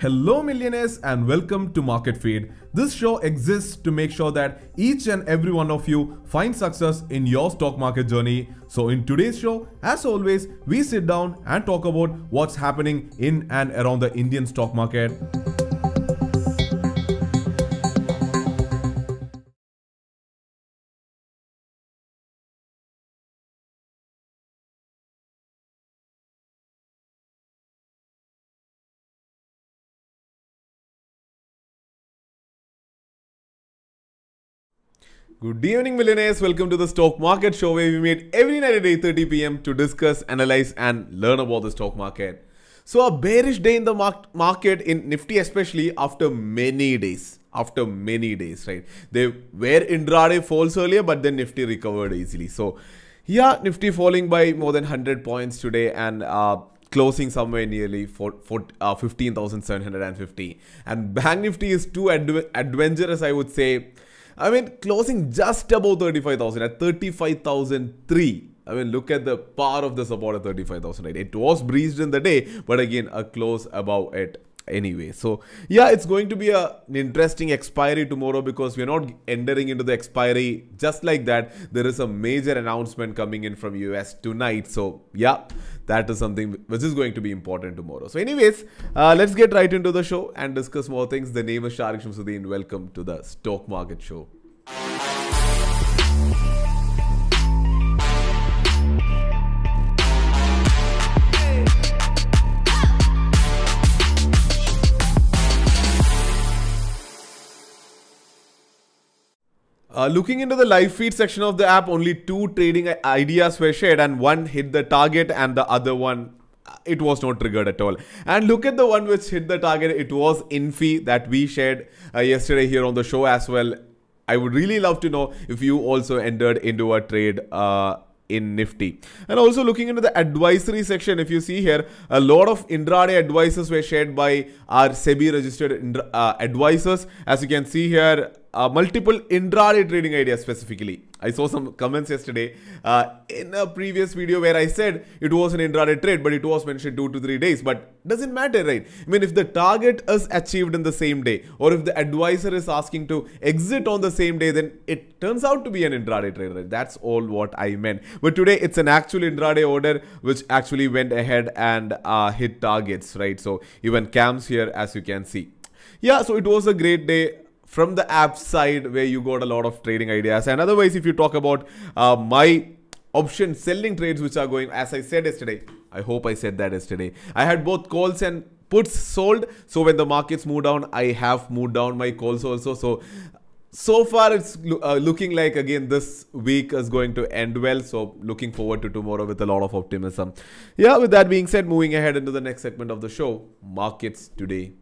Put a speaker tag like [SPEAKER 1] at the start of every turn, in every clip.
[SPEAKER 1] Hello, millionaires, and welcome to Market Feed. This show exists to make sure that each and every one of you find success in your stock market journey. So, in today's show, as always, we sit down and talk about what's happening in and around the Indian stock market. Good evening, millionaires. Welcome to the Stock Market Show, where we meet every night at 8:30 p.m. to discuss, analyze, and learn about the stock market. So, a bearish day in the market in Nifty, especially after many days. After many days, right? They were intraday falls earlier, but then Nifty recovered easily. So, yeah, Nifty falling by more than 100 points today, and uh, closing somewhere nearly for, for uh, 15,750 and Bank Nifty is too adv- adventurous I would say I mean, closing just above 35,000 at 35,003. I mean, look at the power of the support at 35,000, right? It was breached in the day, but again, a close above it anyway. So, yeah, it's going to be a, an interesting expiry tomorrow because we're not entering into the expiry just like that. There is a major announcement coming in from US tonight. So, yeah, that is something which is going to be important tomorrow. So, anyways, uh, let's get right into the show and discuss more things. The name is Sharique Samsudheen. Welcome to the Stock Market Show. Uh, looking into the live feed section of the app, only two trading ideas were shared, and one hit the target, and the other one uh, it was not triggered at all. And look at the one which hit the target. It was Infy that we shared uh, yesterday here on the show as well. I would really love to know if you also entered into a trade uh, in Nifty. And also looking into the advisory section, if you see here, a lot of intraday advices were shared by our SEBI registered uh, advisors. As you can see here, uh, multiple intraday trading ideas specifically. I saw some comments yesterday uh, in a previous video where I said it was an intraday trade, but it was mentioned two to three days. But doesn't matter, right? I mean, if the target is achieved in the same day, or if the advisor is asking to exit on the same day, then it turns out to be an intraday trade, right? That's all what I meant. But today it's an actual intraday order which actually went ahead and uh, hit targets, right? So even cams here, as you can see. Yeah, so it was a great day from the app side where you got a lot of trading ideas. And otherwise, if you talk about uh, my option selling trades which are going, as I said yesterday, I hope I said that yesterday. I had both calls and puts sold. So when the markets move down, I have moved down my calls also. So so far it's uh, looking like again this week is going to end well so looking forward to tomorrow with a lot of optimism yeah with that being said moving ahead into the next segment of the show markets today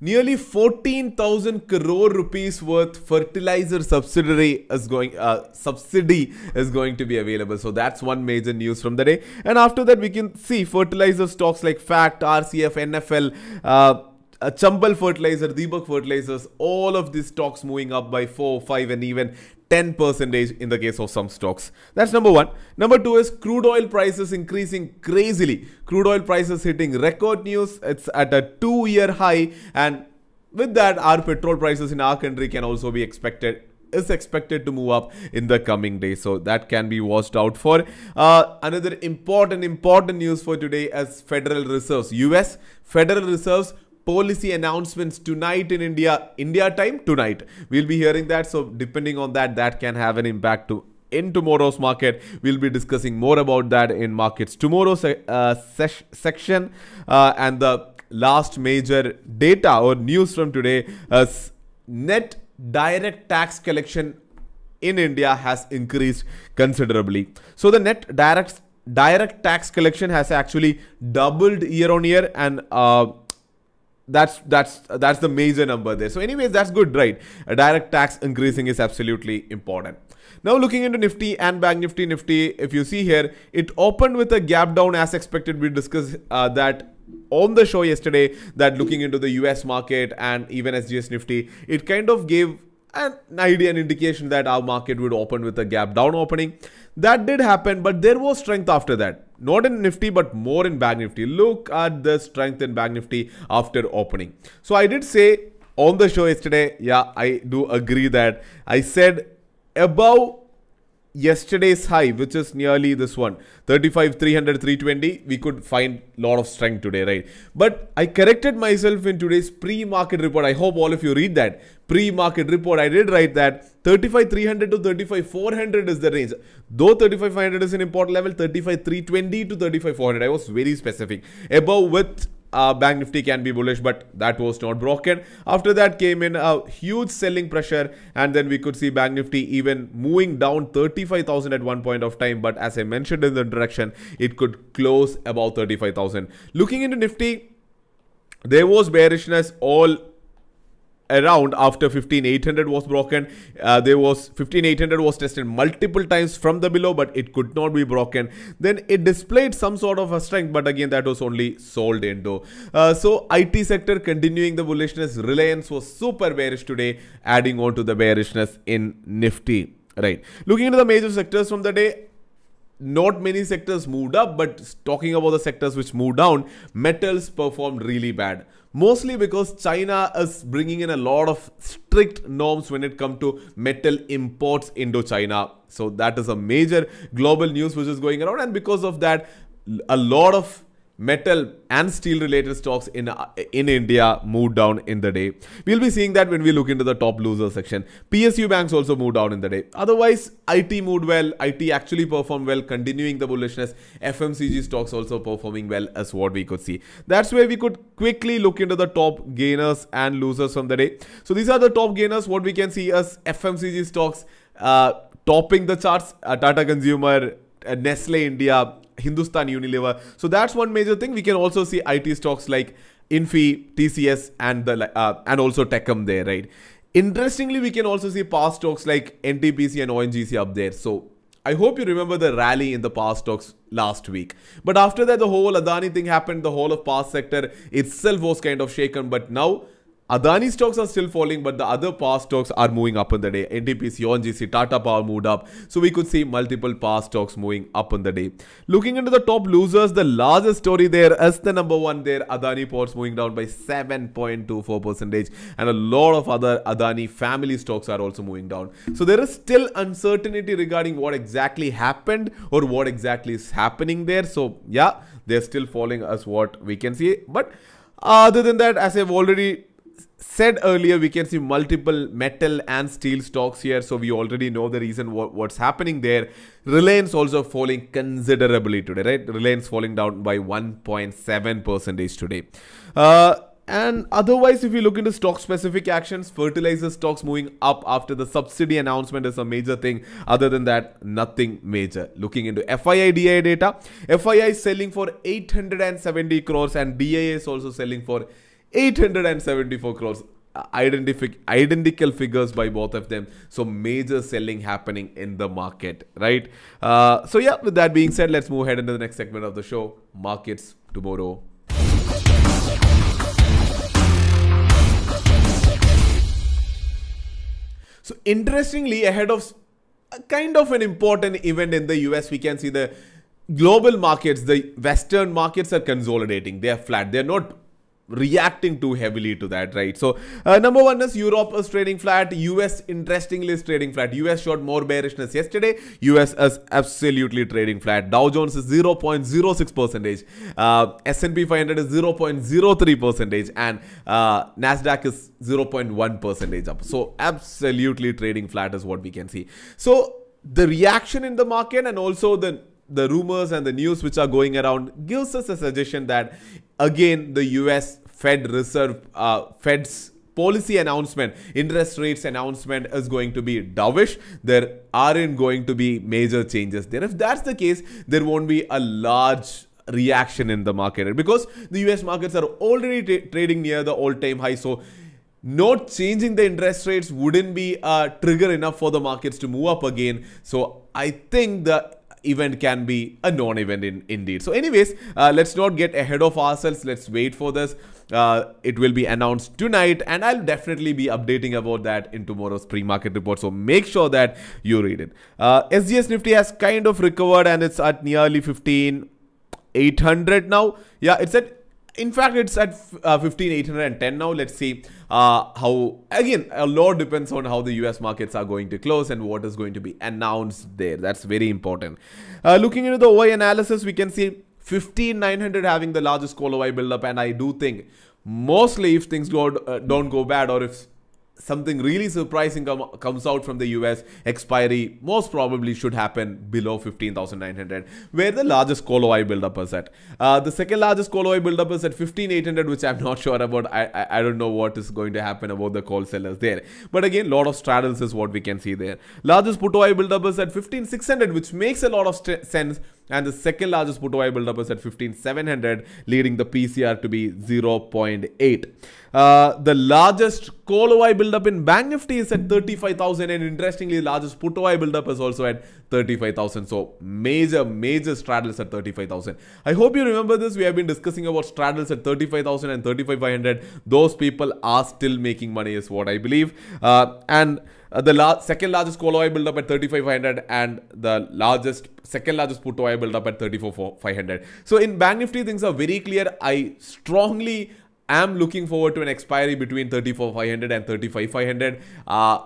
[SPEAKER 1] nearly 14,000 crore rupees worth fertilizer subsidiary is going uh, subsidy is going to be available. So that's one major news from the day. And after that, we can see fertilizer stocks like FACT, RCF, NFL. Uh, Chambal fertilizer, Deepak fertilizers, all of these stocks moving up by 4, 5 and even 10 percentage in the case of some stocks. That's number one. Number two is crude oil prices increasing crazily. Crude oil prices hitting record news. It's at a two year high. And with that, our petrol prices in our country can also be expected is expected to move up in the coming days so that can be watched out for uh, another important important news for today is federal reserves us federal reserves policy announcements tonight in India, India time tonight. We'll be hearing that. So depending on that, that can have an impact to in tomorrow's market. We'll be discussing more about that in markets tomorrow's uh, se- section uh, and the last major data or news from today is net direct tax collection in India has increased considerably. So the net direct direct tax collection has actually doubled year on year and uh, that's that's that's the major number there. So anyways that's good right? A direct tax increasing is absolutely important. Now looking into nifty and bank nifty. Nifty if you see here it opened with a gap down as expected. We discussed uh, that on the show yesterday that looking into the us market and even SGX nifty it kind of gave an idea, an indication that our market would open with a gap down opening. That did happen, but there was strength after that. Not in Nifty, but more in Bank Nifty. Look at the strength in Bank Nifty after opening. So I did say on the show yesterday, yeah, I do agree that I said above yesterday's high, which is nearly this one 35, 300, 320, we could find lot of strength today, right? But I corrected myself in today's pre market report. I hope all of you read that pre market report. I did write that 35, 300 to 35, 400 is the range. Though 35, 500 is an important level, 35, 320 to 35, 400. I was very specific. Above with uh, Bank Nifty can be bullish, but that was not broken. After that came in a huge selling pressure, and then we could see Bank Nifty even moving down 35,000 at one point of time. But as I mentioned in the introduction, it could close about 35,000. Looking into Nifty, there was bearishness all around after 15800 was broken. Uh, there was 15800 was tested multiple times from the below but it could not be broken. Then it displayed some sort of a strength but again that was only sold into uh, so IT sector continuing the bullishness reliance was super bearish today adding on to the bearishness in nifty. Right. Looking into the major sectors from the day not many sectors moved up, but talking about the sectors which moved down, metals performed really bad. Mostly because China is bringing in a lot of strict norms when it comes to metal imports into China. So that is a major global news which is going around, and because of that, a lot of metal and steel related stocks in in India moved down in the day. We'll be seeing that when we look into the top loser section. PSU banks also moved down in the day. Otherwise, IT moved well. IT actually performed well, continuing the bullishness. FMCG stocks also performing well as what we could see. That's where we could quickly look into the top gainers and losers from the day. So these are the top gainers. What we can see as FMCG stocks uh, topping the charts. Uh, Tata Consumer, uh, Nestle India, Hindustan Unilever. So that's one major thing. We can also see IT stocks like Infy, TCS, and the uh, and also TechM there, right? Interestingly, we can also see past stocks like NTPC and ONGC up there. So I hope you remember the rally in the past stocks last week. But after that, the whole Adani thing happened. The whole of past sector itself was kind of shaken. But now Adani stocks are still falling, but the other power stocks are moving up in the day. NTPC, ONGC, Tata Power moved up. So we could see multiple power stocks moving up in the day. Looking into the top losers, the largest story there is the number one there. Adani Ports moving down by 7.24 percentage, and a lot of other Adani family stocks are also moving down. So there is still uncertainty regarding what exactly happened or what exactly is happening there. So yeah, they're still falling as what we can see. But other than that, as I've already said earlier, we can see multiple metal and steel stocks here. So we already know the reason what, what's happening there. Reliance also falling considerably today, right? Reliance falling down by 1.7 percentage today. Uh, and otherwise, if you look into stock specific actions, fertilizer stocks moving up after the subsidy announcement is a major thing. Other than that, nothing major. Looking into FII DII data, FII is selling for 870 crores and DII is also selling for 874 crores. Identific identical figures by both of them. So major selling happening in the market right? Uh, so yeah with that being said let's move ahead into the next segment of the show markets tomorrow. So interestingly ahead of kind of an important event in the us we can see the global markets the western markets are consolidating. They are flat. They're not reacting too heavily to that, right? So, uh, number one is Europe is trading flat. US, interestingly, is trading flat. US showed more bearishness yesterday. US is absolutely trading flat. Dow Jones is 0.06 percentage. Uh, S&P 500 is 0.03 percentage, and uh, Nasdaq is 0.1 percentage up. So, absolutely trading flat is what we can see. So, the reaction in the market and also the the rumors and the news which are going around gives us a suggestion that again the US Fed Reserve uh, Fed's policy announcement, interest rates announcement is going to be dovish. There aren't going to be major changes there. If that's the case, there won't be a large reaction in the market because the US markets are already trading near the all-time high. So not changing the interest rates wouldn't be a trigger enough for the markets to move up again. So I think the event can be a non-event in indeed. So anyways, uh, let's not get ahead of ourselves. Let's wait for this. uh, it will be announced tonight, and I'll definitely be updating about that in tomorrow's pre-market report. So make sure that you read it. Uh, SGX Nifty has kind of recovered, and it's at nearly 15. 800 now yeah it's at in fact it's at uh, 15810 now. Let's see uh, how again a lot depends on how the us markets are going to close and what is going to be announced there. That's very important. Uh, looking into the oi analysis we can see 15900 having the largest call oi build up and i do think mostly if things go, uh, don't go bad or if something really surprising com- comes out from the US, expiry most probably should happen below 15,900, where the largest call OI buildup is at. Uh, the second largest call OI buildup is at 15,800, which I'm not sure about. I, I, I don't know what is going to happen about the call sellers there. But again, lot of straddles is what we can see there. Largest put OI buildup is at 15,600, which makes a lot of st- sense and the second largest put buildup is at 15700 leading the PCR to be 0.8 uh, the largest call buildup in Bank Nifty is at 35,000 and interestingly the largest put buildup is also at 35,000 so major major straddles at 35,000 I hope you remember this. We have been discussing about straddles at 35,000 and 35,500 those people are still making money is what I believe. Uh, and uh, the la- second largest call OI build up at 3500 and the largest second largest put OI build up at 34500 so in bank nifty things are very clear i strongly am looking forward to an expiry between 34500 and 35500 uh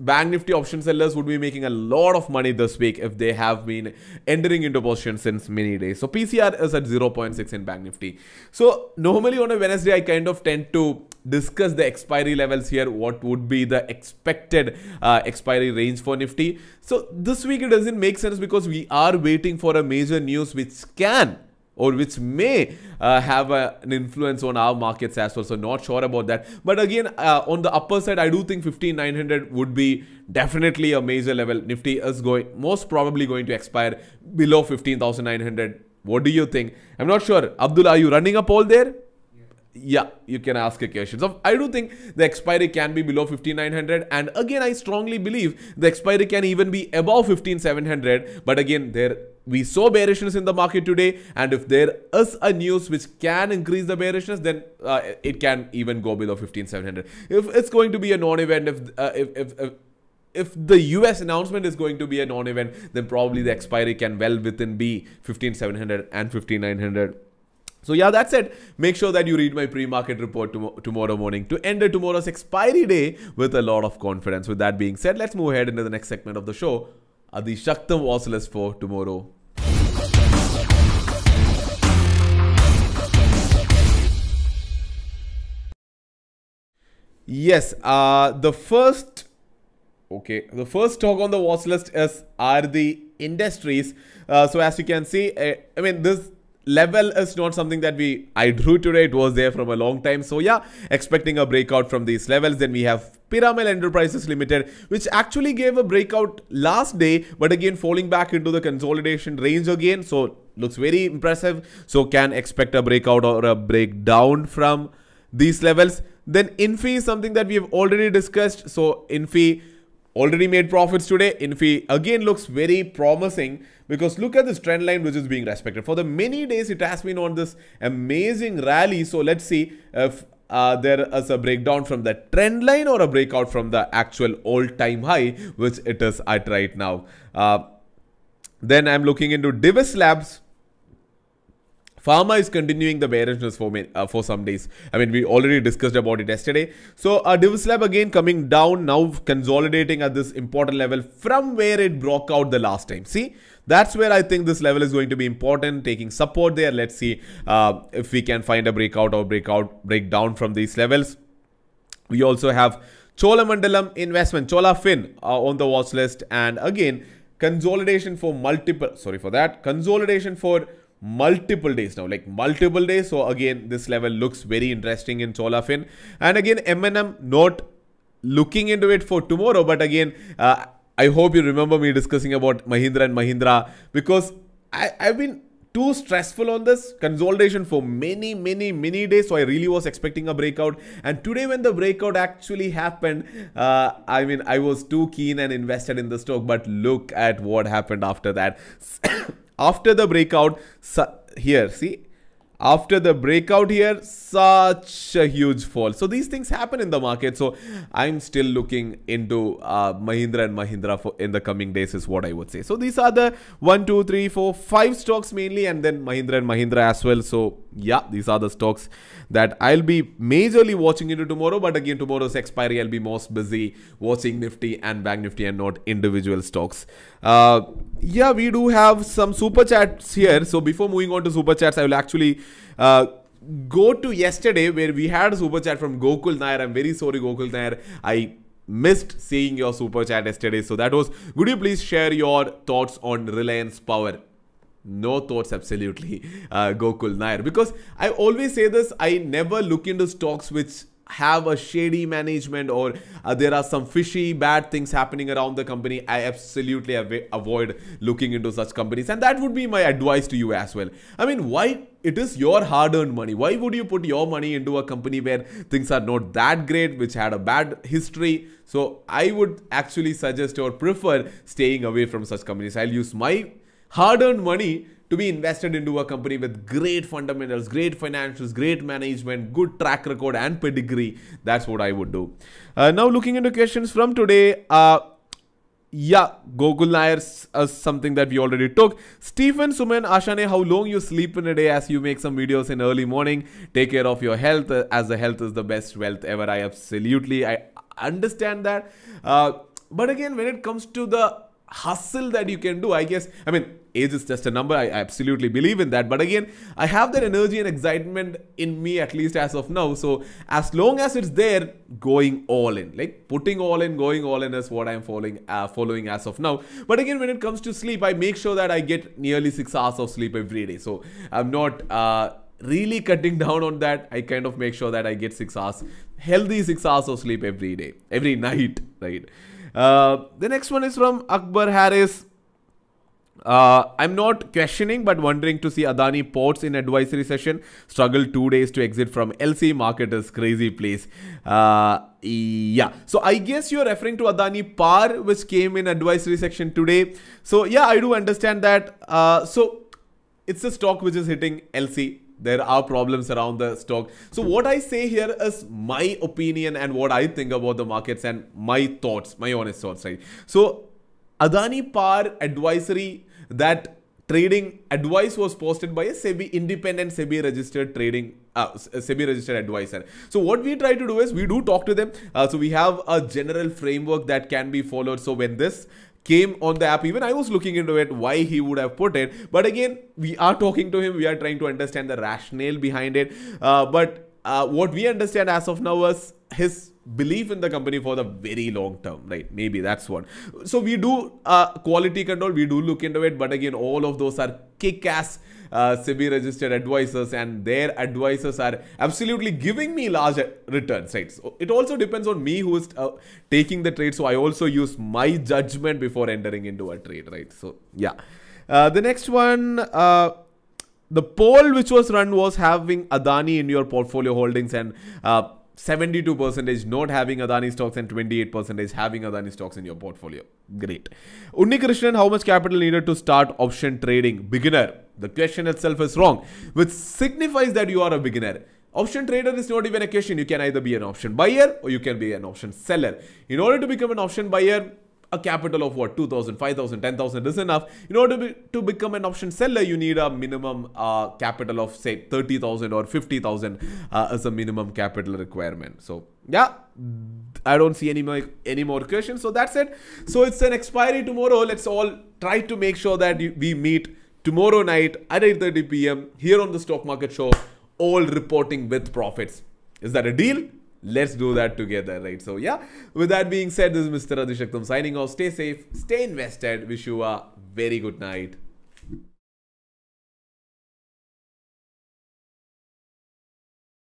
[SPEAKER 1] Bank Nifty option sellers would be making a lot of money this week if they have been entering into position since many days. So PCR is at 0.6 in Bank Nifty. So normally on a Wednesday, I kind of tend to discuss the expiry levels here. What would be the expected uh, expiry range for Nifty? So this week it doesn't make sense because we are waiting for a major news which can or which may uh, have a, an influence on our markets as well. So not sure about that. But again, uh, on the upper side, I do think 15900 would be definitely a major level. Nifty is going most probably going to expire below 15900. What do you think? I'm not sure. Abdullah, are you running a poll there? Yeah you can ask a question. So i do think the expiry can be below 15900 and again i strongly believe the expiry can even be above 15700 but again there we saw bearishness in the market today. And if there is a news which can increase the bearishness then uh, it can even go below 15700 if it's going to be a non-event if, uh, if, if, if if the US announcement is going to be a non-event, then probably the expiry can well within be 15700 and 15900. So yeah, that's it. Make sure that you read my pre-market report to- tomorrow morning to end tomorrow's expiry day with a lot of confidence. With that being said, let's move ahead into the next segment of the show. Adi Shaktam was for tomorrow. Yes, uh, the first okay, the first talk on the watch list is Aarti Industries. Uh, so as you can see, uh, I mean this level is not something that we I drew today. It was there from a long time. So yeah, expecting a breakout from these levels. Then we have Piramal Enterprises Limited, which actually gave a breakout last day, but again falling back into the consolidation range again. So looks very impressive. So can expect a breakout or a breakdown from these levels. Then Infy is something that we have already discussed. So Infy already made profits today. Infy again looks very promising because look at this trend line which is being respected. For the many days it has been on this amazing rally. So let's see if uh, there is a breakdown from the trend line or a breakout from the actual all-time high which it is at right now. Uh, then I'm looking into Divis Labs Pharma is continuing the bearishness for uh, for some days. I mean, we already discussed about it yesterday. So, uh, Divis Lab again coming down, now consolidating at this important level from where it broke out the last time. See, that's where I think this level is going to be important, taking support there. Let's see uh, if we can find a breakout or breakout breakdown from these levels. We also have Cholamandalam Investment, Chola Fin uh, on the watch list. And again, consolidation for multiple, sorry for that, consolidation for multiple days now. Like multiple days. So again this level looks very interesting in Cholafin and again M&M not looking into it for tomorrow. But again uh, I hope you remember me discussing about Mahindra and Mahindra. Because I, I've been too stressful on this consolidation for many many many days. So i really was expecting a breakout. And today when the breakout actually happened uh, i mean i was too keen and invested in the stock. But look at what happened after that after the breakout here see after the breakout here such a huge fall. So these things happen in the market. So i'm still looking into uh, mahindra and mahindra for in the coming days is what i would say. So these are the one two three four five stocks mainly and then mahindra and mahindra as well. So yeah these are the stocks that i'll be majorly watching into tomorrow. But again tomorrow's expiry i'll be most busy watching nifty and bank nifty and not individual stocks. Uh, yeah we do have some super chats here. So before moving on to super chats i will actually uh, go to yesterday where we had a super chat from Gokul Nair. I'm very sorry, Gokul Nair. I missed seeing your super chat yesterday. So that was, would you please share your thoughts on Reliance Power? No thoughts, absolutely, uh, Gokul Nair. Because I always say this, I never look into stocks which have a shady management or uh, there are some fishy bad things happening around the company i absolutely av avoid looking into such companies. And that would be my advice to you as well. I mean why it is your hard earned money? Why would you put your money into a company where things are not that great which had a bad history? So i would actually suggest or prefer staying away from such companies. I'll use my hard earned money to be invested into a company with great fundamentals, great financials, great management, good track record and pedigree. That's what I would do. Uh, now looking into questions from today. Uh, yeah, Gokul Nair uh, something that we already took. Stephen Suman Ashane, how long you sleep in a day as you make some videos in early morning. Take care of your health uh, as the health is the best wealth ever. I absolutely, I understand that. Uh, but again, when it comes to the hustle that you can do, I guess, I mean, age is just a number. I absolutely believe in that. But again, I have that energy and excitement in me, at least as of now. So as long as it's there, going all in, like putting all in, going all in is what I'm following, uh, following as of now. But again, when it comes to sleep, I make sure that I get nearly six hours of sleep every day. So I'm not. Uh, really cutting down on that i kind of make sure that i get six hours healthy six hours of sleep every day every night right uh, the next one is from akbar harris uh, I'm not questioning but wondering to see Adani Ports in advisory session struggle two days to exit from LC market is crazy place. Uh, yeah, so I guess you're referring to Adani Power which came in advisory section today. So yeah, I do understand that. Uh, so it's a stock which is hitting LC there are problems around the stock. So what I say here is my opinion and what I think about the markets and my thoughts, my honest thoughts, right? So Adani Power advisory that trading advice was posted by a SEBI independent SEBI registered trading uh, SEBI registered advisor. So what we try to do is we do talk to them. Uh, so we have a general framework that can be followed. So when this came on the app. Even i was looking into it why he would have put it. But again we are talking to him. We are trying to understand the rationale behind it. Uh, but uh, what we understand as of now is his belief in the company for the very long term right? Maybe that's what. So we do uh, quality control. We do look into it. But again all of those are kick-ass uh, SEBI registered advisors and their advisors are absolutely giving me large returns right so it also depends on me who is uh, taking the trade so I also use my judgment before entering into a trade right so yeah uh, the next one uh, the poll which was run was having Adani in your portfolio holdings and uh, 72 percentage not having Adani stocks and 28 percentage having Adani stocks in your portfolio. Great. Unni Krishnan, how much capital needed to start option trading? Beginner. The question itself is wrong, which signifies that you are a beginner. Option trader is not even a question. You can either be an option buyer or you can be an option seller. In order to become an option buyer, a capital of what 2000 5000 10000 is enough in order to, be, to become an option seller you need a minimum uh, capital of say 30000 or 50000 uh, as a minimum capital requirement so yeah i don't see any more any more questions so that's it so it's an expiry tomorrow let's all try to make sure that we meet tomorrow night at 8:30 p.m. here on the stock market show all reporting with profits. Is that a deal? Let's do that together right? So yeah. With that being said this is mr adishaktam signing off. Stay safe stay invested. Wish you a very good night